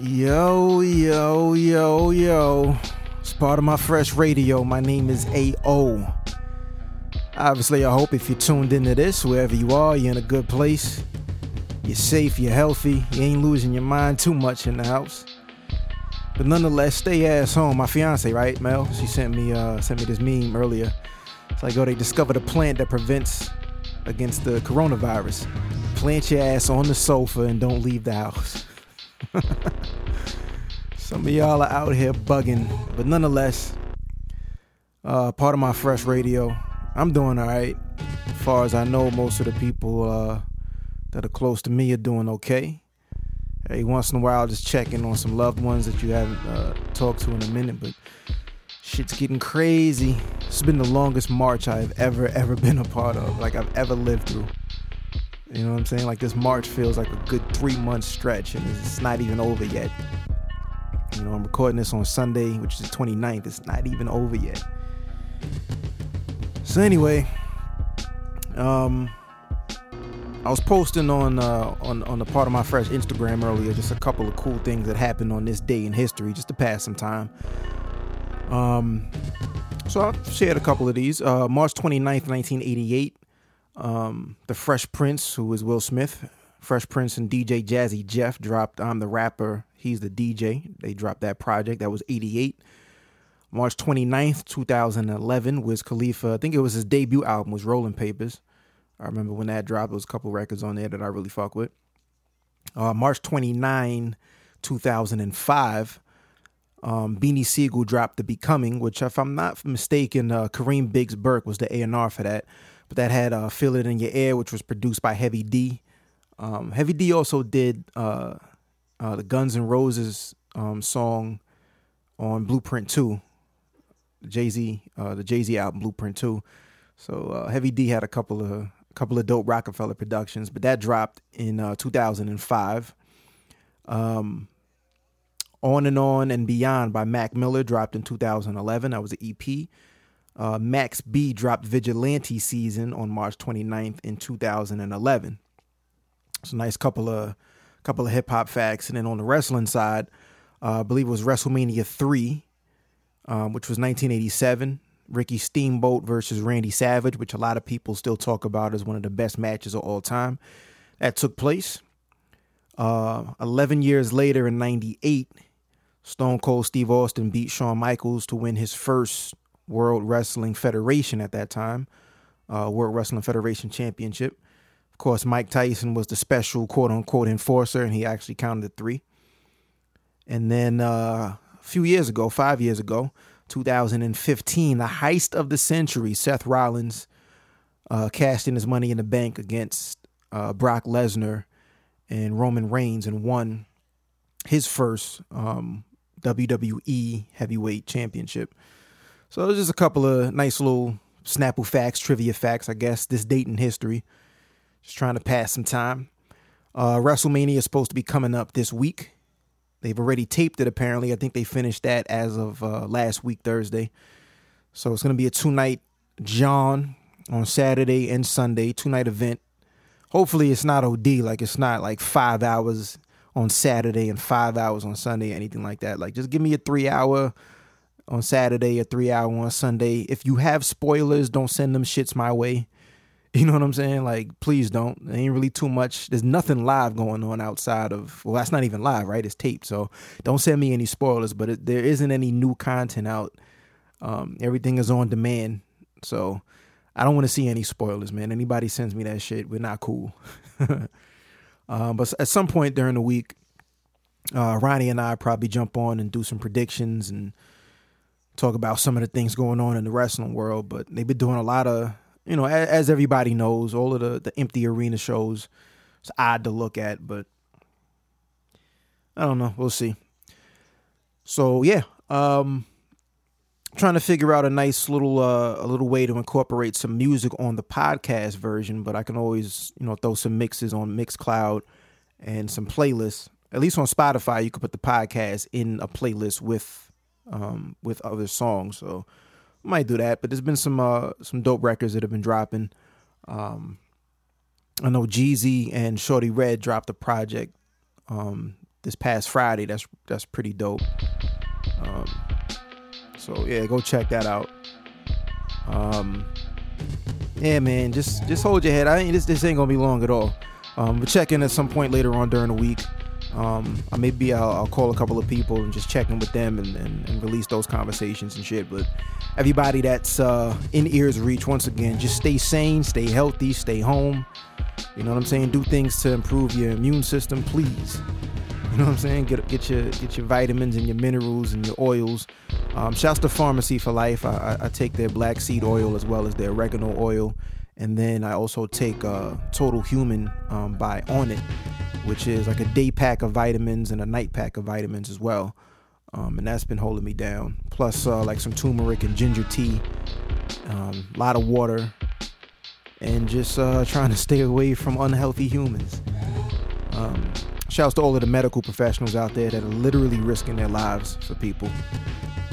Yo, yo, yo, yo. It's part of my fresh radio. My name is AO. Obviously, I hope if you're tuned into this, wherever you are, you're in a good place. You're safe, you're healthy, you ain't losing your mind too much in the house. But nonetheless, stay ass home. My fiance, right, Mel? She sent me uh sent me this meme earlier. It's like, oh, they discovered a plant that prevents against the coronavirus. Plant your ass on the sofa and don't leave the house. Some of y'all are out here bugging, but nonetheless, uh, part of my fresh radio. I'm doing all right. As far as I know, most of the people uh, that are close to me are doing okay. Every once in a while, just checking on some loved ones that you haven't uh, talked to in a minute, but shit's getting crazy. It's been the longest March I've ever, ever been a part of, like I've ever lived through. You know what I'm saying? Like this March feels like a good three month stretch, and it's not even over yet. You know, I'm recording this on Sunday, which is the 29th. It's not even over yet. So anyway, um, I was posting on uh, on on the part of my fresh Instagram earlier just a couple of cool things that happened on this day in history, just to pass some time. Um, so I shared a couple of these. Uh, March 29th, 1988. Um, the Fresh Prince, who is Will Smith, Fresh Prince and DJ Jazzy Jeff dropped I'm the rapper, he's the DJ. They dropped that project. That was 88. March 29th, 2011, Wiz Khalifa, I think it was his debut album, was Rolling Papers. I remember when that dropped, there was a couple records on there that I really fuck with. Uh, March 29, 2005, um, Beanie Sigel dropped The Becoming, which, if I'm not mistaken, uh, Kareem Biggs Burke was the A&R for that. But that had uh, Feel It In Your Air, which was produced by Heavy D. Um, Heavy D also did uh, uh, the Guns N' Roses um, song on Blueprint 2, Jay Z, uh, the Jay Z album Blueprint 2. So uh, Heavy D had a couple of couple of dope Roc-A-Fella productions, but that dropped in uh, 2005. Um, on and On and Beyond by Mac Miller dropped in 2011. That was an EP. Uh, Max B dropped Vigilante Season on March 29th in 2011. It's a nice couple of couple of hip hop facts, and then on the wrestling side, uh, I believe it was WrestleMania three, um, which was 1987. Ricky Steamboat versus Randy Savage, which a lot of people still talk about as one of the best matches of all time. That took place. Uh, 11 years later, in '98, Stone Cold Steve Austin beat Shawn Michaels to win his first World Wrestling Federation at that time, uh, World Wrestling Federation Championship. Of course, Mike Tyson was the special quote unquote enforcer, and he actually counted three. And then uh, a few years ago, five years ago, 2015, the heist of the century, Seth Rollins uh, his money in the bank against uh, Brock Lesnar and Roman Reigns and won his first um, WWE Heavyweight Championship. So there's just a couple of nice little Snapple facts, trivia facts, I guess, this date in history. Just trying to pass some time. Uh, WrestleMania is supposed to be coming up this week. They've already taped it, apparently. I think they finished that as of uh, last week, Thursday. So it's going to be a two night John on Saturday and Sunday, two night event. Hopefully, it's not OD, like it's not like five hours on Saturday and five hours on Sunday, anything like that. Like, just give me a three hour on Saturday, a three hour on Sunday. If you have spoilers, don't send them shits my way. You know what I'm saying? Like, please don't. There ain't really too much. There's nothing live going on outside of. Well, that's not even live, right? It's taped. So don't send me any spoilers. But it, there isn't any new content out. Um, everything is on demand. So I don't want to see any spoilers, man. Anybody sends me that shit, we're not cool. um, but at some point during the week, uh, Ronnie and I probably jump on and do some predictions and talk about some of the things going on in the wrestling world. But they've been doing a lot of you know, as, as everybody knows, all of the, the empty arena shows, it's odd to look at, but I don't know. We'll see. So yeah, um, trying to figure out a nice little uh, a little way to incorporate some music on the podcast version, but I can always you know throw some mixes on Mixcloud and some playlists. At least on Spotify, you could put the podcast in a playlist with um, with other songs. So I might do that. But there's been some uh, some dope records that have been dropping. Um, I know Jeezy and Shorty Red dropped a project um, this past Friday. That's that's pretty dope. Um, so yeah, go check that out. Um, yeah, man, just just hold your head. I ain't this this ain't gonna be long at all. Um, but check in at some point later on during the week. Um, maybe I'll, I'll, call a couple of people and just check in with them and, and, and release those conversations and shit. But everybody that's uh, in ears reach, once again, just stay sane, stay healthy, stay home. You know what I'm saying? Do things to improve your immune system, please. You know what I'm saying? Get get your get your vitamins and your minerals and your oils. Um, shouts to Pharmacy for Life. I, I, I, take their black seed oil as well as their oregano oil, and then I also take uh, Total Human um, by Onnit, which is like a day pack of vitamins and a night pack of vitamins as well. Um, and that's been holding me down. Plus, uh, like some turmeric and ginger tea, a um, lot of water, and just uh, trying to stay away from unhealthy humans. Um, shouts to all of the medical professionals out there that are literally risking their lives for people.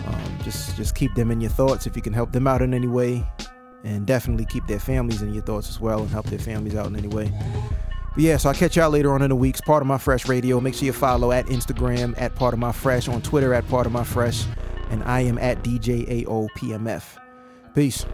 Um, just just keep them in your thoughts if you can help them out in any way, and definitely keep their families in your thoughts as well and help their families out in any way. But yeah, so I'll catch y'all later on in the weeks. Part of my fresh radio. Make sure you follow at Instagram at part of my fresh, on Twitter at part of my fresh, and I am at DJAOPMF. Peace.